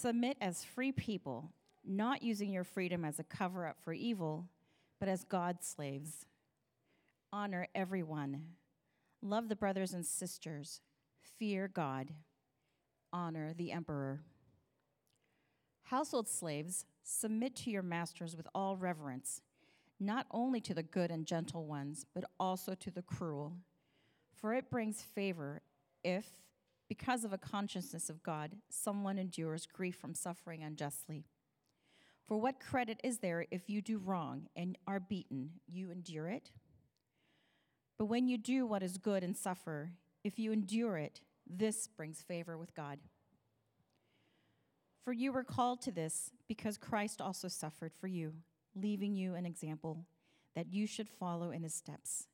Submit as free people, not using your freedom as a cover up for evil, but as God's slaves. Honor everyone. Love the brothers and sisters. Fear God. Honor the emperor. Household slaves, submit to your masters with all reverence, not only to the good and gentle ones, but also to the cruel. For it brings favor if, because of a consciousness of God, someone endures grief from suffering unjustly. For what credit is there if you do wrong and are beaten, you endure it? But when you do what is good and suffer, if you endure it, this brings favor with God. For you were called to this because Christ also suffered for you, leaving you an example that you should follow in his steps.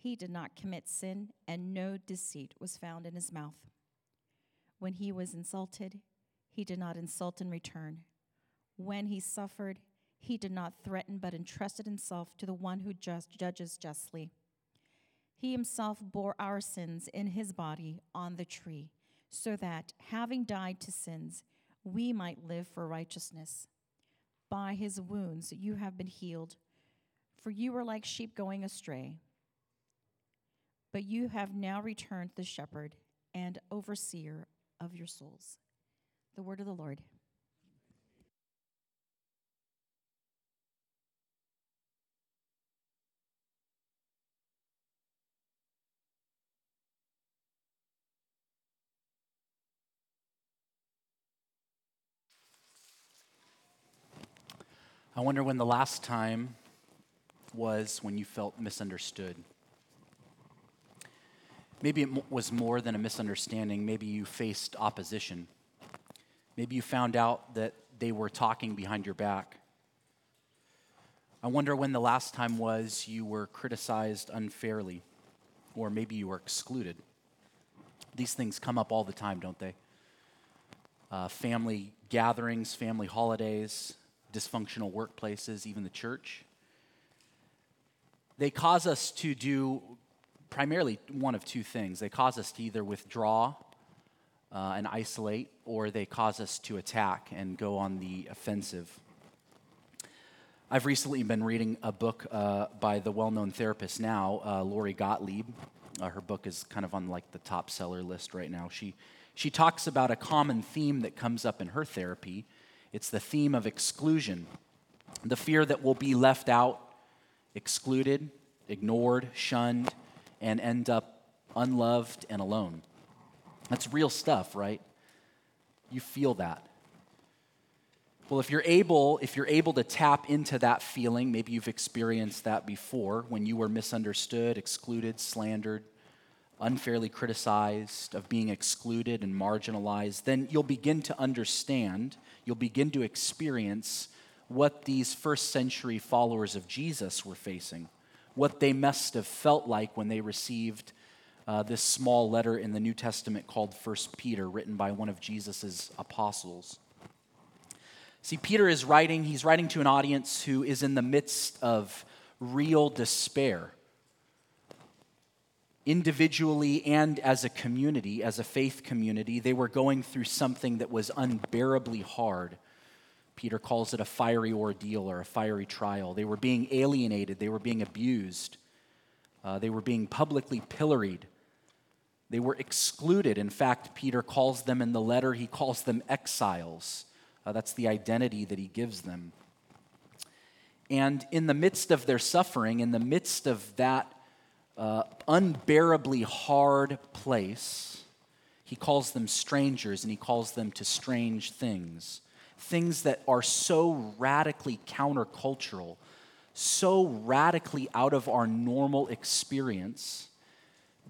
He did not commit sin, and no deceit was found in his mouth. When he was insulted, he did not insult in return. When he suffered, he did not threaten, but entrusted himself to the one who just judges justly. He himself bore our sins in his body on the tree, so that, having died to sins, we might live for righteousness. By his wounds you have been healed, for you were like sheep going astray. But you have now returned the shepherd and overseer of your souls. The word of the Lord. I wonder when the last time was when you felt misunderstood. Maybe it was more than a misunderstanding. Maybe you faced opposition. Maybe you found out that they were talking behind your back. I wonder when the last time was you were criticized unfairly, or maybe you were excluded. These things come up all the time, don't they? Uh, family gatherings, family holidays, dysfunctional workplaces, even the church. They cause us to do primarily one of two things. They cause us to either withdraw uh, and isolate, or they cause us to attack and go on the offensive. I've recently been reading a book uh, by the well known therapist now, uh, Lori Gottlieb. Uh, her book is kind of on like the top seller list right now. She, she talks about a common theme that comes up in her therapy it's the theme of exclusion, the fear that we'll be left out, excluded, ignored, shunned, and end up unloved and alone. That's real stuff, right? You feel that. Well, if you're able, if you're able to tap into that feeling, maybe you've experienced that before when you were misunderstood, excluded, slandered, unfairly criticized, of being excluded and marginalized, then you'll begin to understand, you'll begin to experience what these first century followers of Jesus were facing, what they must have felt like when they received uh, this small letter in the New Testament called First Peter, written by one of Jesus' apostles. See, Peter is writing, he's writing to an audience who is in the midst of real despair individually and as a community, as a faith community, they were going through something that was unbearably hard. Peter calls it a fiery ordeal or a fiery trial. They were being alienated, they were being abused, uh, they were being publicly pilloried, they were excluded. In fact, Peter calls them in the letter, he calls them exiles. Uh, that's the identity that he gives them. And in the midst of their suffering, in the midst of that uh, unbearably hard place, he calls them strangers and he calls them to strange things. Things that are so radically countercultural, so radically out of our normal experience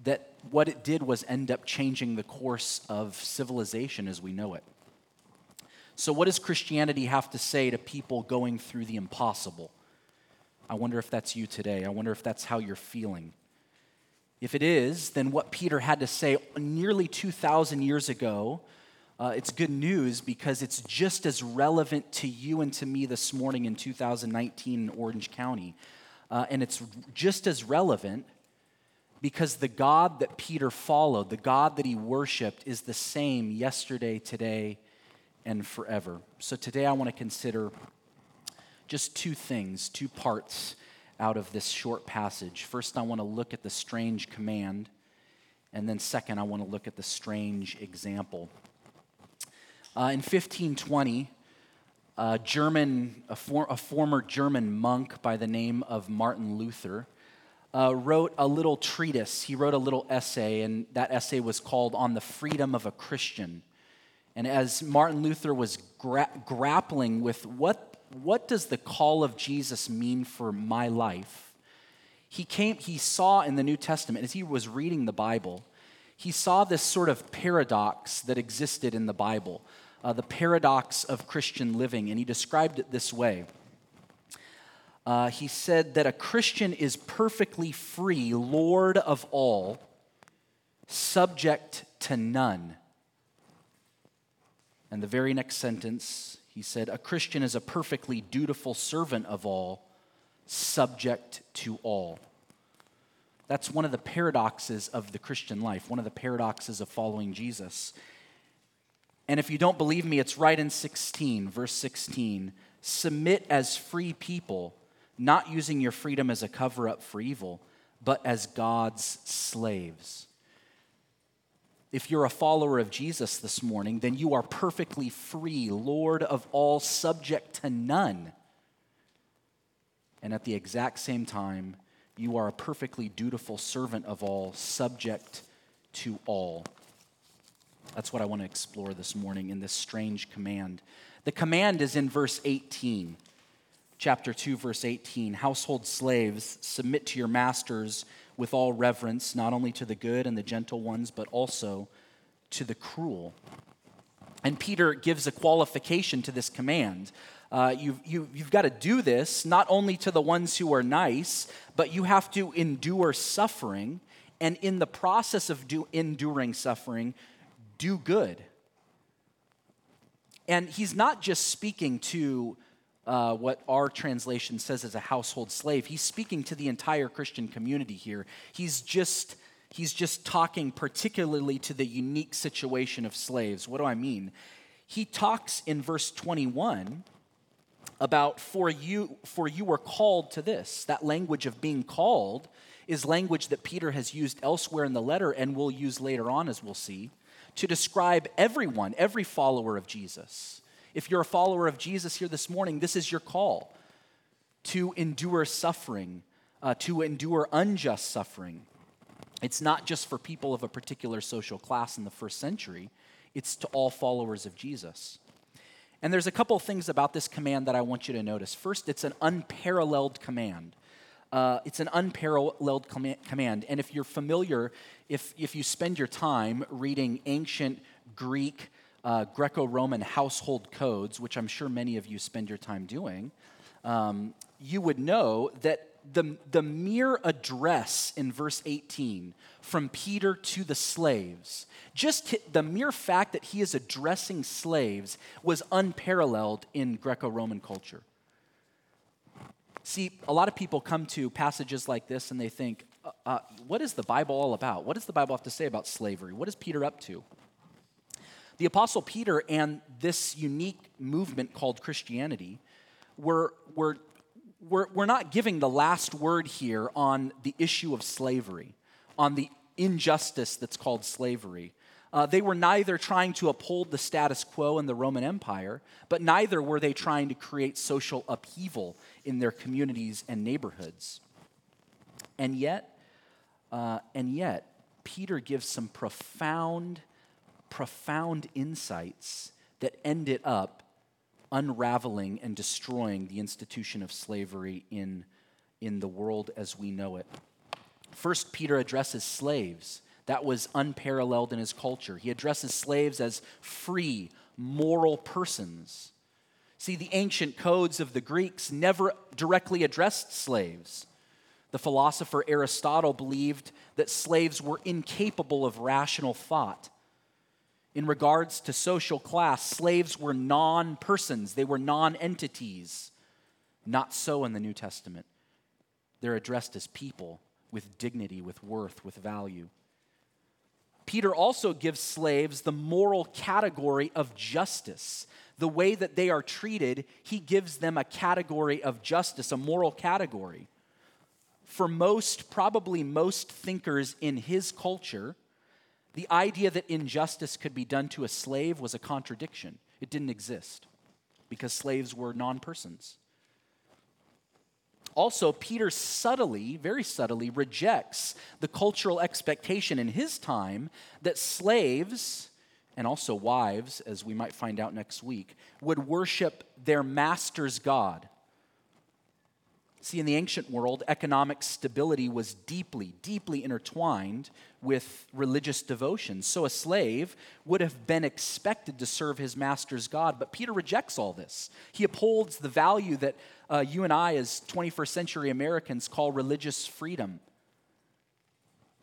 that what it did was end up changing the course of civilization as we know it. So, what does Christianity have to say to people going through the impossible? I wonder if that's you today. I wonder if that's how you're feeling. If it is, then what Peter had to say nearly 2,000 years ago, uh, it's good news because it's just as relevant to you and to me this morning in 2019 in Orange County. Uh, and it's just as relevant because the God that Peter followed, the God that he worshiped, is the same yesterday, today, and forever. So today I want to consider just two things, two parts out of this short passage. First, I want to look at the strange command, and then second, I want to look at the strange example. Uh, in 1520, a German, a, for, a, former German monk by the name of Martin Luther, uh, wrote a little treatise. He wrote a little essay, and that essay was called On the Freedom of a Christian. And as Martin Luther was gra- grappling with what, what does the call of Jesus mean for my life, he, came, he saw in the New Testament, as he was reading the Bible, he saw this sort of paradox that existed in the Bible, uh, the paradox of Christian living, and he described it this way. Uh, he said that a Christian is perfectly free, Lord of all, subject to none. And the very next sentence, he said, A Christian is a perfectly dutiful servant of all, subject to all. That's one of the paradoxes of the Christian life, one of the paradoxes of following Jesus. And if you don't believe me, it's right in 16, verse 16. Submit as free people, not using your freedom as a cover up for evil, but as God's slaves if you're a follower of Jesus this morning, then you are perfectly free, Lord of all, subject to none. And at the exact same time, you are a perfectly dutiful servant of all, subject to all. That's what I want to explore this morning in this strange command. The command is in verse 18, chapter 2, verse 18. Household slaves, submit to your masters with all reverence, not only to the good and the gentle ones, but also to the cruel. And Peter gives a qualification to this command. Uh, you've, you, you've got to do this not only to the ones who are nice, but you have to endure suffering. And in the process of do, enduring suffering, do good. And he's not just speaking to uh, what our translation says as a household slave. He's speaking to the entire Christian community here. He's just he's just talking particularly to the unique situation of slaves. What do I mean? He talks in verse 21 about for you for you were called to this. That language of being called is language that Peter has used elsewhere in the letter and will use later on as we'll see to describe everyone, every follower of Jesus. If you're a follower of Jesus here this morning, this is your call to endure suffering, uh, to endure unjust suffering. It's not just for people of a particular social class in the first century, it's to all followers of Jesus. And there's a couple things about this command that I want you to notice. First, it's an unparalleled command. Uh, it's an unparalleled com- command. And if you're familiar, if, if you spend your time reading ancient Greek uh, Greco Roman household codes, which I'm sure many of you spend your time doing, um, you would know that the, the mere address in verse 18 from Peter to the slaves, just the mere fact that he is addressing slaves was unparalleled in Greco Roman culture. See, a lot of people come to passages like this and they think, uh, uh, what is the Bible all about? What does the Bible have to say about slavery? What is Peter up to? The Apostle Peter and this unique movement called Christianity were, were, were, were not giving the last word here on the issue of slavery, on the injustice that's called slavery. Uh, they were neither trying to uphold the status quo in the Roman Empire, but neither were they trying to create social upheaval in their communities and neighborhoods. And yet, uh, and yet, Peter gives some profound profound insights that ended up unraveling and destroying the institution of slavery in, in the world as we know it. First, Peter addresses slaves. That was unparalleled in his culture. He addresses slaves as free, moral persons. See, the ancient codes of the Greeks never directly addressed slaves. The philosopher Aristotle believed that slaves were incapable of rational thought in regards to social class, slaves were non persons, they were non entities. Not so in the New Testament. They're addressed as people with dignity, with worth, with value. Peter also gives slaves the moral category of justice. the way that they are treated, he gives them a category of justice, a moral category. For most, probably most thinkers in his culture, the idea that injustice could be done to a slave was a contradiction. It didn't exist because slaves were non persons. Also, Peter subtly, very subtly, rejects the cultural expectation in his time that slaves, and also wives, as we might find out next week, would worship their master's God. See, in the ancient world, economic stability was deeply, deeply intertwined with religious devotion. So a slave would have been expected to serve his master's God. But Peter rejects all this. He upholds the value that uh, you and I, as 21st century Americans, call religious freedom.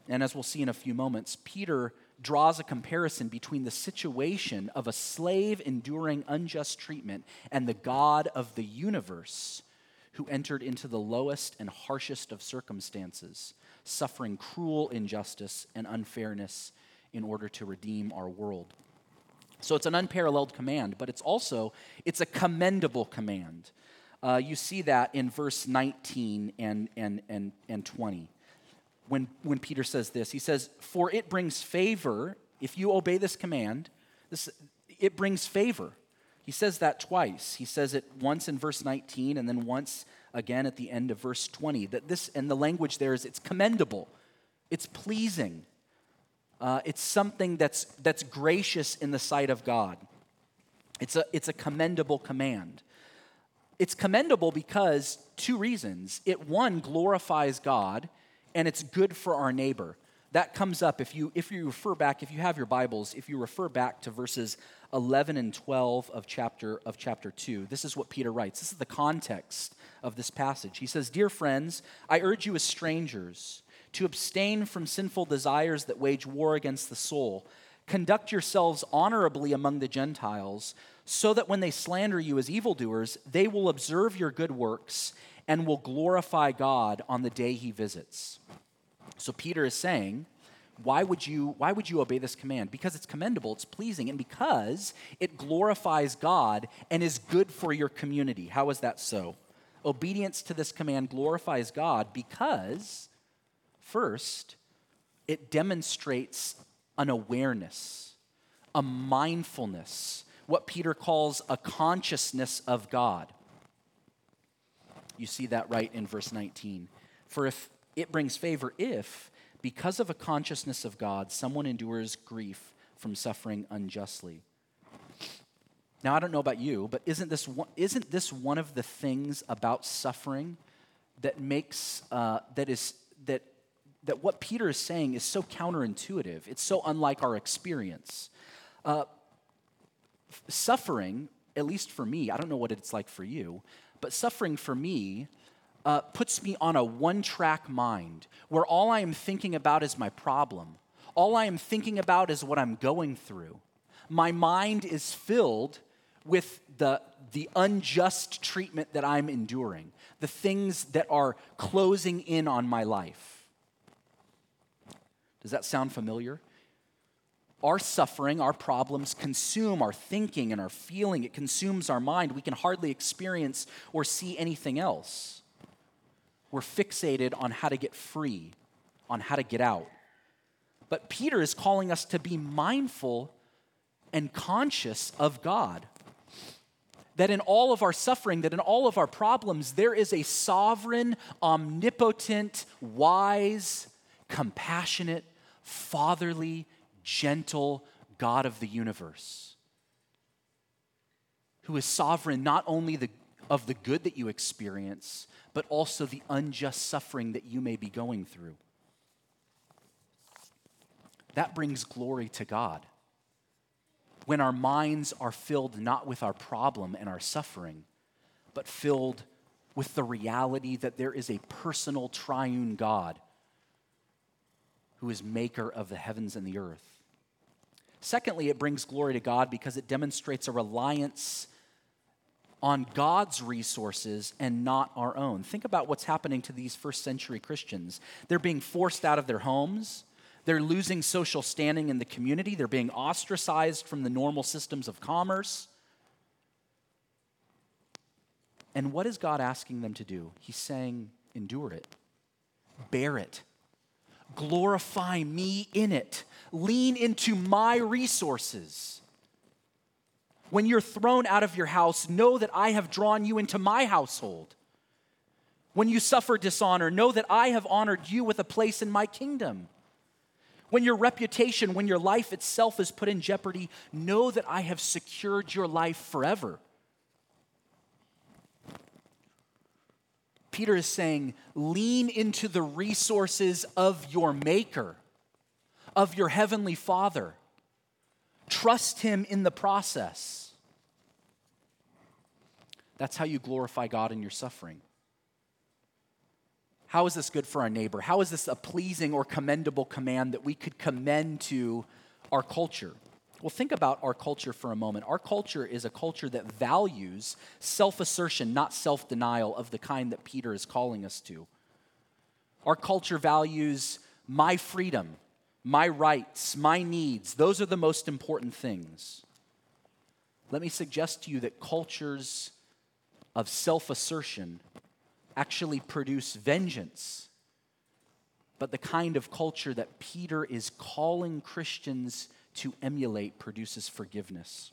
And as we'll see in a few moments, Peter draws a comparison between the situation of a slave enduring unjust treatment and the God of the universe who entered into the lowest and harshest of circumstances, suffering cruel injustice and unfairness in order to redeem our world. So it's an unparalleled command, but it's also it's a commendable command. Uh, you see that in verse 19 and, and, and, and 20. When, when Peter says this, he says, For it brings favor, if you obey this command, this, it brings favor he says that twice. He says it once in verse 19 and then once again at the end of verse 20. That this, and the language there is it's commendable, it's pleasing, uh, it's something that's, that's gracious in the sight of God. It's a, it's a commendable command. It's commendable because two reasons. It, one, glorifies God, and it's good for our neighbor that comes up if you if you refer back if you have your bibles if you refer back to verses 11 and 12 of chapter of chapter 2 this is what peter writes. This is the context of this passage. He says dear friends i urge you as strangers to abstain from sinful desires that wage war against the soul. Conduct yourselves honorably among the gentiles so that when they slander you as evildoers they will observe your good works and will glorify god on the day he visits. So Peter is saying, why would you why would you obey this command? Because it's commendable, it's pleasing, and because it glorifies God and is good for your community. How is that so? Obedience to this command glorifies God because first, it demonstrates an awareness, a mindfulness, what Peter calls a consciousness of God. You see that right in verse 19. For if it brings favor if, because of a consciousness of God, someone endures grief from suffering unjustly. Now, I don't know about you, but isn't this one, isn't this one of the things about suffering that makes, uh, that is, that, that what Peter is saying is so counterintuitive? It's so unlike our experience. Uh, suffering, at least for me, I don't know what it's like for you, but suffering for me uh, puts me on a one track mind where all I am thinking about is my problem. All I am thinking about is what I'm going through. My mind is filled with the, the unjust treatment that I'm enduring, the things that are closing in on my life. Does that sound familiar? Our suffering, our problems consume our thinking and our feeling. It consumes our mind. We can hardly experience or see anything else. We're fixated on how to get free, on how to get out. But Peter is calling us to be mindful and conscious of God. That in all of our suffering, that in all of our problems, there is a sovereign, omnipotent, wise, compassionate, fatherly, gentle God of the universe who is sovereign not only the, of the good that you experience, but also the unjust suffering that you may be going through. That brings glory to God. When our minds are filled not with our problem and our suffering, but filled with the reality that there is a personal triune God who is maker of the heavens and the earth. Secondly, it brings glory to God because it demonstrates a reliance on God's resources and not our own. Think about what's happening to these first century Christians. They're being forced out of their homes. They're losing social standing in the community. They're being ostracized from the normal systems of commerce. And what is God asking them to do? He's saying, endure it, bear it, glorify me in it, lean into my resources. When you're thrown out of your house, know that I have drawn you into my household. When you suffer dishonor, know that I have honored you with a place in my kingdom. When your reputation, when your life itself is put in jeopardy, know that I have secured your life forever. Peter is saying, lean into the resources of your Maker, of your Heavenly Father. Trust Him in the process. That's how you glorify God in your suffering. How is this good for our neighbor? How is this a pleasing or commendable command that we could commend to our culture? Well, think about our culture for a moment. Our culture is a culture that values self assertion, not self denial, of the kind that Peter is calling us to. Our culture values my freedom, my rights, my needs. Those are the most important things. Let me suggest to you that cultures of self assertion actually produce vengeance. But the kind of culture that Peter is calling Christians to emulate produces forgiveness.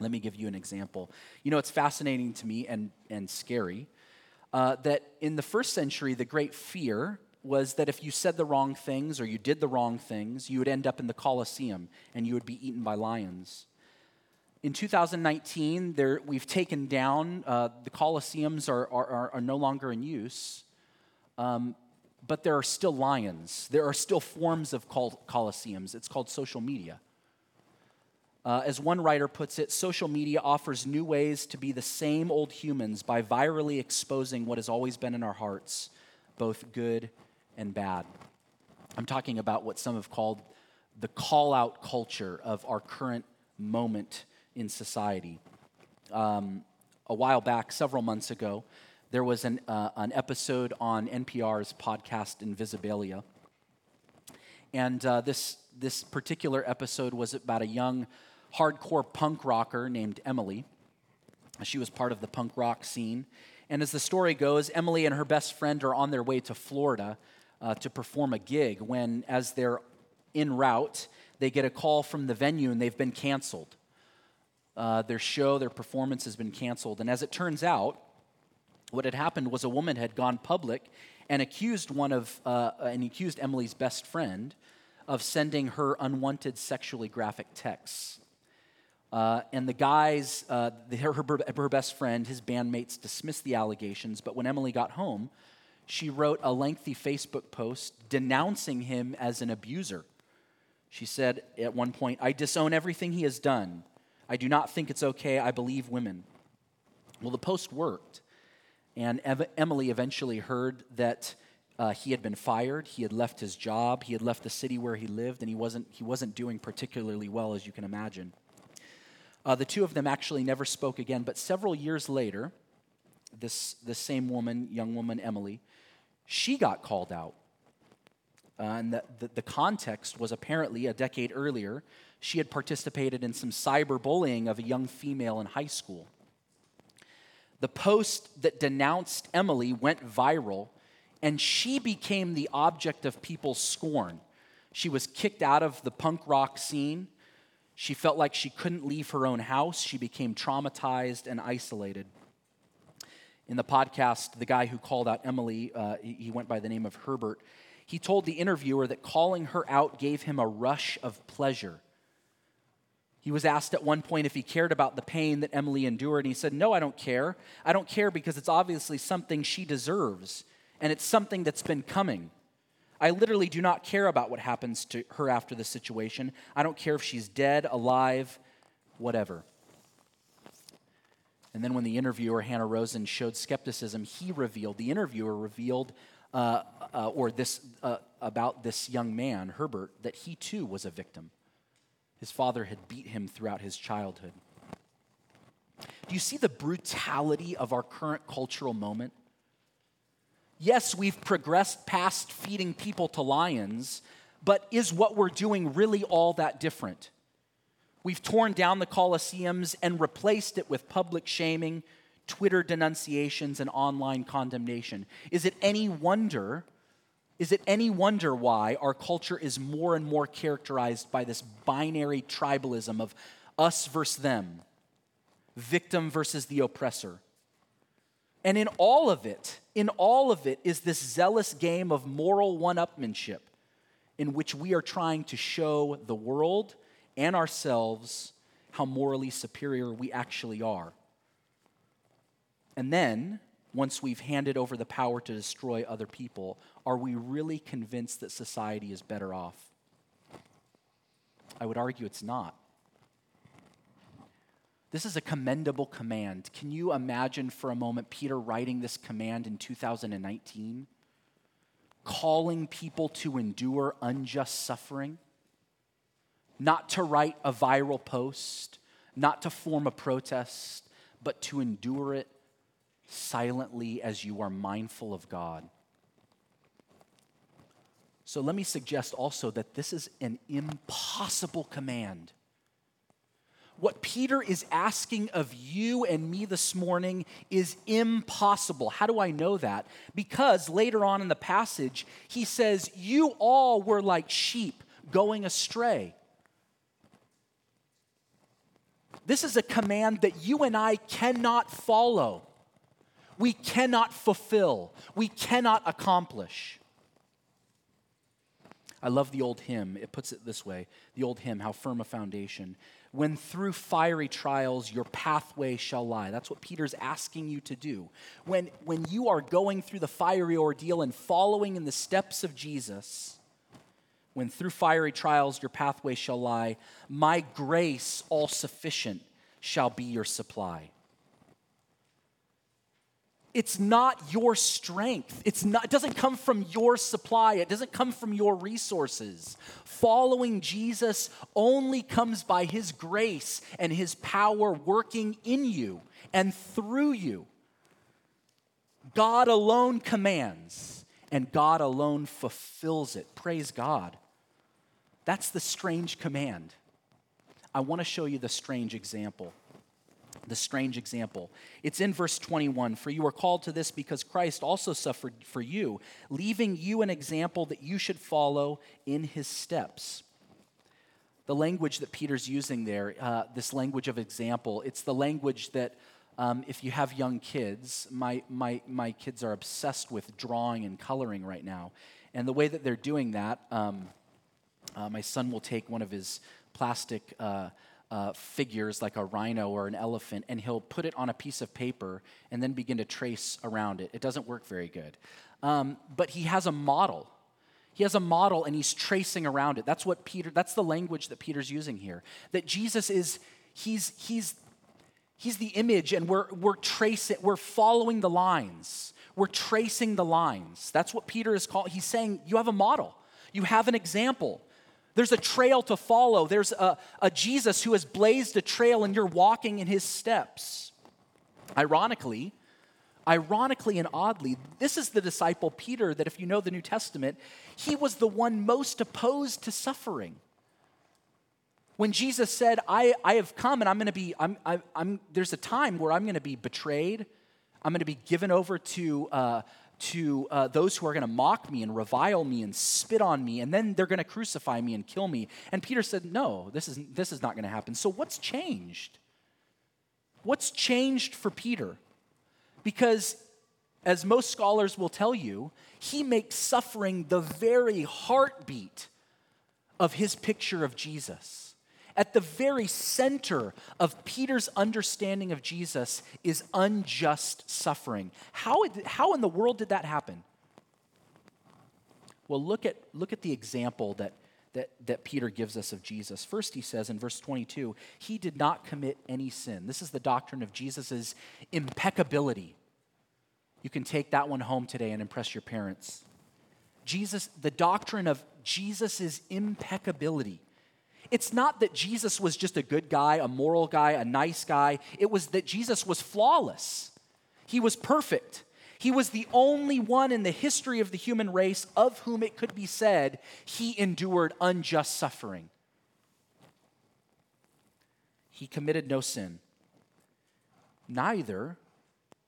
Let me give you an example. You know, it's fascinating to me and, and scary uh, that in the first century, the great fear was that if you said the wrong things or you did the wrong things, you would end up in the Colosseum and you would be eaten by lions. In 2019, there, we've taken down, uh, the Colosseums are, are, are, no longer in use, um, but there are still lions. There are still forms of col- Colosseums. It's called social media. Uh, as one writer puts it, social media offers new ways to be the same old humans by virally exposing what has always been in our hearts, both good and bad. I'm talking about what some have called the call out culture of our current moment in society. Um, a while back, several months ago, there was an, uh, an episode on NPR's podcast Invisibilia. And uh, this, this particular episode was about a young hardcore punk rocker named Emily. She was part of the punk rock scene. And as the story goes, Emily and her best friend are on their way to Florida uh, to perform a gig when, as they're en route, they get a call from the venue and they've been canceled. Uh, their show, their performance has been canceled. And as it turns out, what had happened was a woman had gone public and accused one of uh, and accused Emily's best friend of sending her unwanted sexually graphic texts. Uh, and the guys, uh, the, her, her best friend, his bandmates dismissed the allegations. But when Emily got home, she wrote a lengthy Facebook post denouncing him as an abuser. She said at one point, I disown everything he has done. I do not think it's okay. I believe women. Well, the post worked. And Emily eventually heard that uh, he had been fired. He had left his job. He had left the city where he lived, and he wasn't, he wasn't doing particularly well, as you can imagine. Uh, the two of them actually never spoke again, but several years later, this, this same woman, young woman, Emily, she got called out. Uh, and the, the, the context was apparently a decade earlier, she had participated in some cyberbullying of a young female in high school. The post that denounced Emily went viral, and she became the object of people's scorn. She was kicked out of the punk rock scene. She felt like she couldn't leave her own house. She became traumatized and isolated. In the podcast, the guy who called out Emily, uh, he went by the name of Herbert, he told the interviewer that calling her out gave him a rush of pleasure. He was asked at one point if he cared about the pain that Emily endured, and he said, No, I don't care. I don't care because it's obviously something she deserves, and it's something that's been coming. I literally do not care about what happens to her after the situation. I don't care if she's dead, alive, whatever. And then when the interviewer, Hanna Rosin, showed skepticism, he revealed, the interviewer revealed, uh, uh, or this, uh, about this young man, Herbert, that he too was a victim. His father had beat him throughout his childhood. Do you see the brutality of our current cultural moment? Yes, we've progressed past feeding people to lions, but is what we're doing really all that different? We've torn down the Colosseums and replaced it with public shaming, Twitter denunciations, and online condemnation. Is it any wonder? Is it any wonder why our culture is more and more characterized by this binary tribalism of us versus them, victim versus the oppressor? And in all of it, in all of it is this zealous game of moral one upmanship in which we are trying to show the world and ourselves how morally superior we actually are. And then, once we've handed over the power to destroy other people, are we really convinced that society is better off? I would argue it's not. This is a commendable command. Can you imagine for a moment Peter writing this command in 2019? Calling people to endure unjust suffering? Not to write a viral post, not to form a protest, but to endure it silently as you are mindful of God. So let me suggest also that this is an impossible command. What Peter is asking of you and me this morning is impossible. How do I know that? Because later on in the passage, he says, You all were like sheep going astray. This is a command that you and I cannot follow, we cannot fulfill, we cannot accomplish. I love the old hymn. It puts it this way the old hymn, How Firm a Foundation when through fiery trials your pathway shall lie. That's what Peter's asking you to do. When, when you are going through the fiery ordeal and following in the steps of Jesus, when through fiery trials your pathway shall lie, my grace all sufficient shall be your supply. It's not your strength. It's not, it doesn't come from your supply. It doesn't come from your resources. Following Jesus only comes by his grace and his power working in you and through you. God alone commands, and God alone fulfills it. Praise God. That's the strange command. I want to show you the strange example the strange example. It's in verse 21 For you are called to this because Christ also suffered for you, leaving you an example that you should follow in his steps. The language that Peter's using there, uh, this language of example, it's the language that um, if you have young kids, my, my, my kids are obsessed with drawing and coloring right now. And the way that they're doing that, um, uh, my son will take one of his plastic. Uh, uh, figures like a rhino or an elephant, and he'll put it on a piece of paper and then begin to trace around it. It doesn't work very good. Um, but he has a model. He has a model and he's tracing around it. That's what Peter, that's the language that Peter's using here. That Jesus is, he's, he's, he's the image and we're, we're tracing, we're following the lines. We're tracing the lines. That's what Peter is called. He's saying, you have a model. You have an example. There's a trail to follow. There's a, a Jesus who has blazed a trail and you're walking in his steps. Ironically, ironically and oddly, this is the disciple Peter that, if you know the New Testament, he was the one most opposed to suffering. When Jesus said, I, I have come and I'm going to be, I'm, I, am there's a time where I'm going to be betrayed, I'm going to be given over to, uh, to uh, those who are going to mock me and revile me and spit on me, and then they're going to crucify me and kill me. And Peter said, No, this is, this is not going to happen. So, what's changed? What's changed for Peter? Because, as most scholars will tell you, he makes suffering the very heartbeat of his picture of Jesus at the very center of Peter's understanding of Jesus is unjust suffering. How, how in the world did that happen? Well, look at, look at the example that, that, that Peter gives us of Jesus. First, he says in verse 22, he did not commit any sin. This is the doctrine of Jesus' impeccability. You can take that one home today and impress your parents. Jesus, the doctrine of Jesus' impeccability. It's not that Jesus was just a good guy, a moral guy, a nice guy. It was that Jesus was flawless. He was perfect. He was the only one in the history of the human race of whom it could be said he endured unjust suffering. He committed no sin. Neither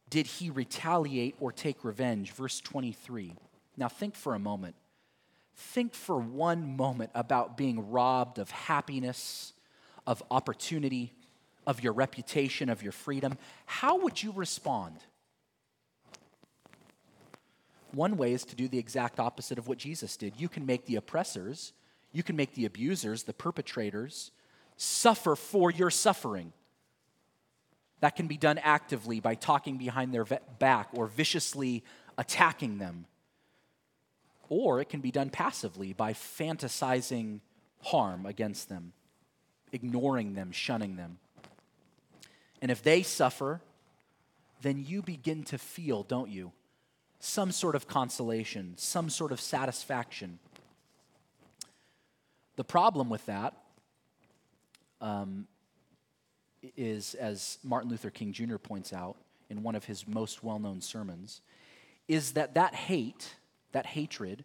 did he retaliate or take revenge? Verse 23. Now think for a moment. Think for one moment about being robbed of happiness, of opportunity, of your reputation, of your freedom. How would you respond? One way is to do the exact opposite of what Jesus did. You can make the oppressors, you can make the abusers, the perpetrators, suffer for your suffering. That can be done actively by talking behind their back or viciously attacking them. Or it can be done passively by fantasizing harm against them, ignoring them, shunning them. And if they suffer, then you begin to feel, don't you, some sort of consolation, some sort of satisfaction. The problem with that um, is, as Martin Luther King Jr. points out in one of his most well known sermons, is that that hate, that hatred,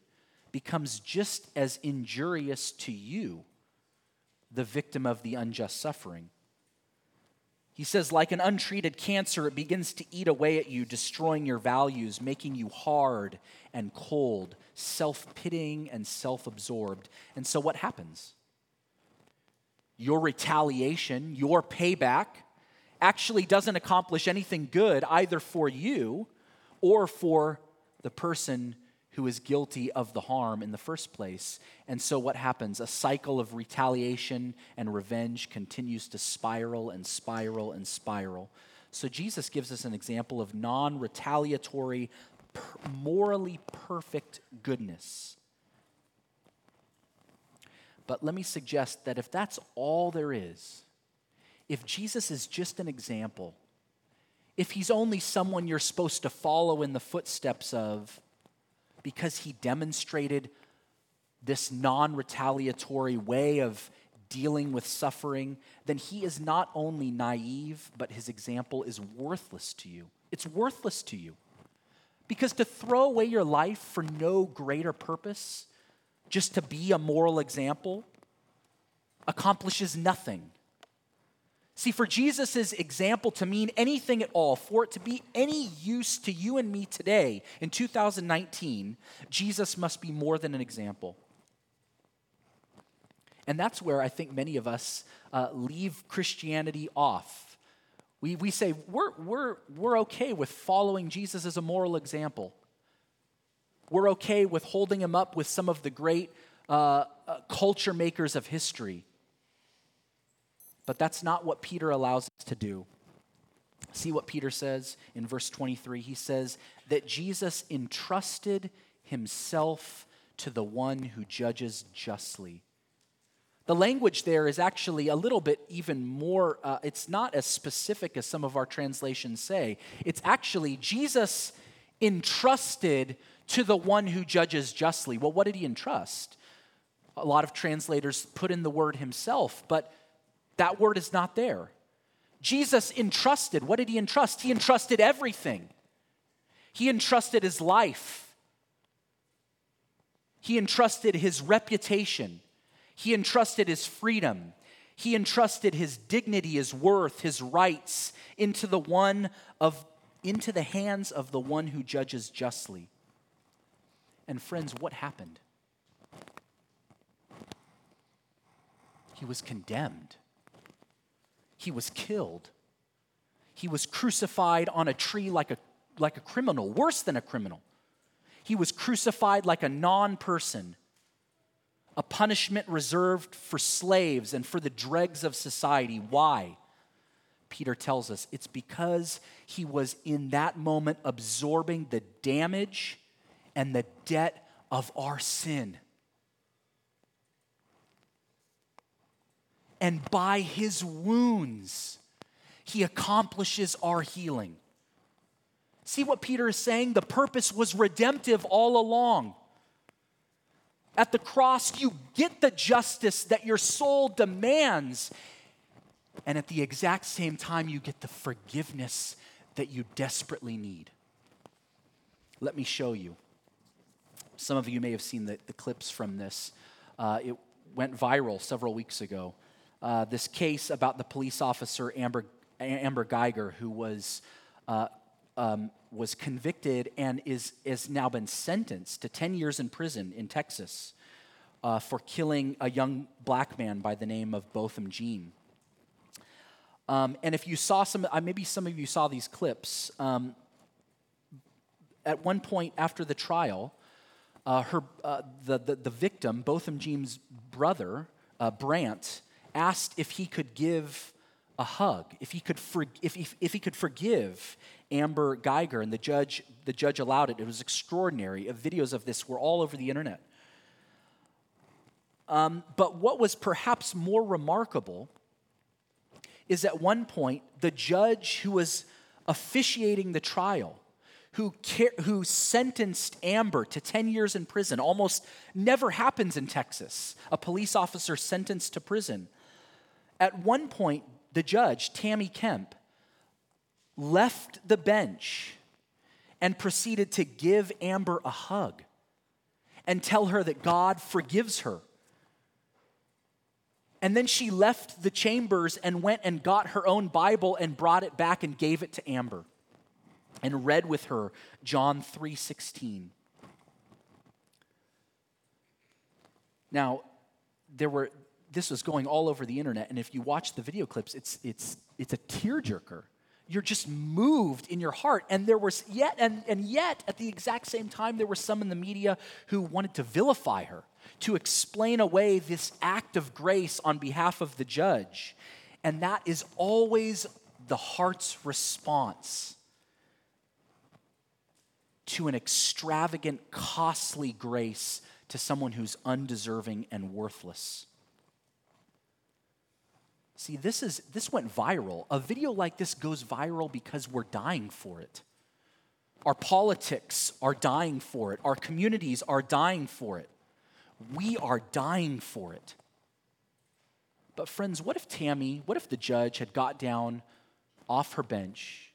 becomes just as injurious to you, the victim of the unjust suffering. He says, like an untreated cancer, it begins to eat away at you, destroying your values, making you hard and cold, self pitying and self absorbed. And so, what happens? your retaliation, your payback, actually doesn't accomplish anything good either for you or for the person who is guilty of the harm in the first place. And so, what happens? A cycle of retaliation and revenge continues to spiral and spiral and spiral. So, Jesus gives us an example of non retaliatory, morally perfect goodness. But let me suggest that if that's all there is, if Jesus is just an example, if he's only someone you're supposed to follow in the footsteps of because he demonstrated this non retaliatory way of dealing with suffering, then he is not only naive, but his example is worthless to you. It's worthless to you. Because to throw away your life for no greater purpose just to be a moral example accomplishes nothing. See, for Jesus' example to mean anything at all, for it to be any use to you and me today in 2019, Jesus must be more than an example. And that's where I think many of us uh, leave Christianity off. We, we say we're, we're, we're okay with following Jesus as a moral example. We're okay with holding him up with some of the great uh, uh, culture makers of history. But that's not what Peter allows us to do. See what Peter says in verse 23? He says that Jesus entrusted himself to the one who judges justly. The language there is actually a little bit even more, uh, it's not as specific as some of our translations say. It's actually Jesus entrusted to the one who judges justly. Well, what did he entrust? A lot of translators put in the word himself, but that word is not there. Jesus entrusted. What did he entrust? He entrusted everything. He entrusted his life. He entrusted his reputation. He entrusted his freedom. He entrusted his dignity, his worth, his rights into the one of into the hands of the one who judges justly. And friends, what happened? He was condemned. He was killed. He was crucified on a tree like a, like a criminal, worse than a criminal. He was crucified like a non person, a punishment reserved for slaves and for the dregs of society. Why? Peter tells us it's because he was in that moment absorbing the damage and the debt of our sin. And by his wounds, he accomplishes our healing. See what Peter is saying? The purpose was redemptive all along. At the cross, you get the justice that your soul demands. And at the exact same time, you get the forgiveness that you desperately need. Let me show you. Some of you may have seen the, the clips from this. Uh, it went viral several weeks ago. Uh, this case about the police officer Amber, Amber Guyger, who was uh, um, was convicted and is, is now been sentenced to 10 years in prison in Texas uh, for killing a young black man by the name of Botham Jean. Um, and if you saw some, uh, maybe some of you saw these clips. Um, at one point after the trial, uh, her, uh, the, the, the, victim, Botham Jean's brother, uh, Brandt, asked if he could give a hug, if he could, for, if, if, if he could forgive Amber Guyger, and the judge, the judge allowed it. It was extraordinary. Videos of this were all over the internet. Um, but what was perhaps more remarkable is at one point, the judge who was officiating the trial, who, who sentenced Amber to 10 years in prison, almost never happens in Texas, a police officer sentenced to prison. At one point, the judge, Tammy Kemp, left the bench and proceeded to give Amber a hug and tell her that God forgives her. And then she left the chambers and went and got her own Bible and brought it back and gave it to Amber and read with her John 3:16. Now, there were this was going all over the internet and if you watch the video clips it's it's it's a tearjerker you're just moved in your heart. And there was yet, and, and yet, at the exact same time, there were some in the media who wanted to vilify her, to explain away this act of grace on behalf of the judge. And that is always the heart's response to an extravagant, costly grace to someone who's undeserving and worthless. See, this, is, this went viral. A video like this goes viral because we're dying for it. Our politics are dying for it. Our communities are dying for it. We are dying for it. But, friends, what if Tammy, what if the judge had got down off her bench,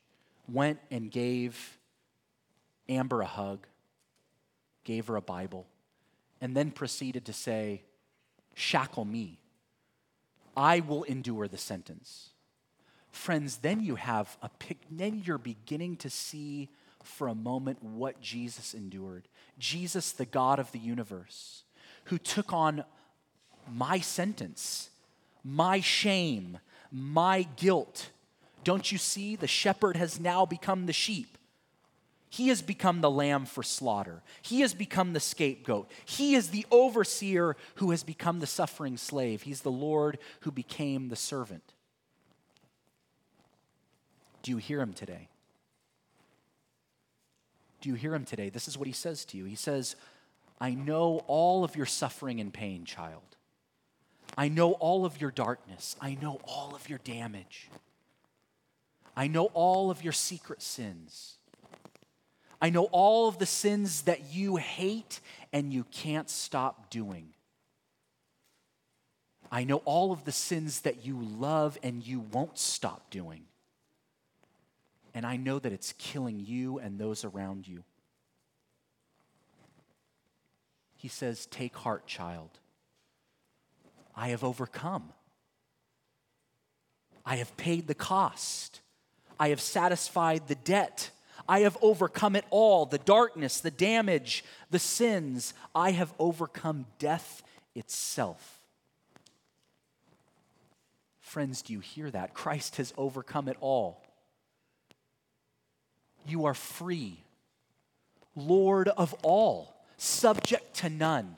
went and gave Amber a hug, gave her a Bible, and then proceeded to say, Shackle me. I will endure the sentence. Friends, then you have a pic, then you're beginning to see for a moment what Jesus endured. Jesus, the God of the universe, who took on my sentence, my shame, my guilt. Don't you see? The shepherd has now become the sheep. He has become the lamb for slaughter. He has become the scapegoat. He is the overseer who has become the suffering slave. He's the Lord who became the servant. Do you hear him today? Do you hear him today? This is what he says to you. He says, I know all of your suffering and pain, child. I know all of your darkness. I know all of your damage. I know all of your secret sins. I know all of the sins that you hate and you can't stop doing. I know all of the sins that you love and you won't stop doing. And I know that it's killing you and those around you. He says, Take heart, child. I have overcome. I have paid the cost. I have satisfied the debt. I have overcome it all the darkness, the damage, the sins. I have overcome death itself. Friends, do you hear that? Christ has overcome it all. You are free, Lord of all, subject to none.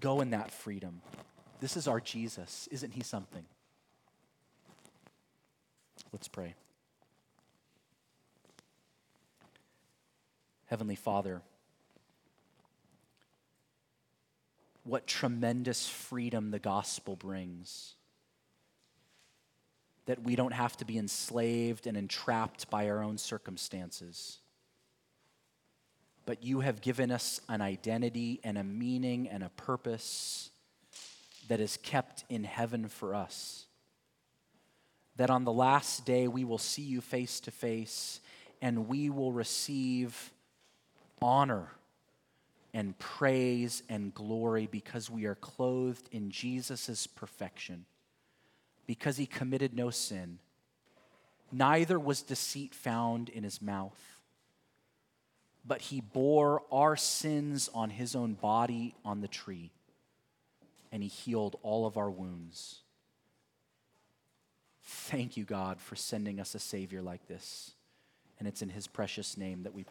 Go in that freedom. This is our Jesus. Isn't he something? Let's pray. Heavenly Father, what tremendous freedom the gospel brings. That we don't have to be enslaved and entrapped by our own circumstances. But you have given us an identity and a meaning and a purpose that is kept in heaven for us. That on the last day we will see you face to face and we will receive honor and praise and glory because we are clothed in Jesus' perfection, because he committed no sin, neither was deceit found in his mouth. But he bore our sins on his own body on the tree, and he healed all of our wounds. Thank you, God, for sending us a Savior like this. And it's in his precious name that we pray.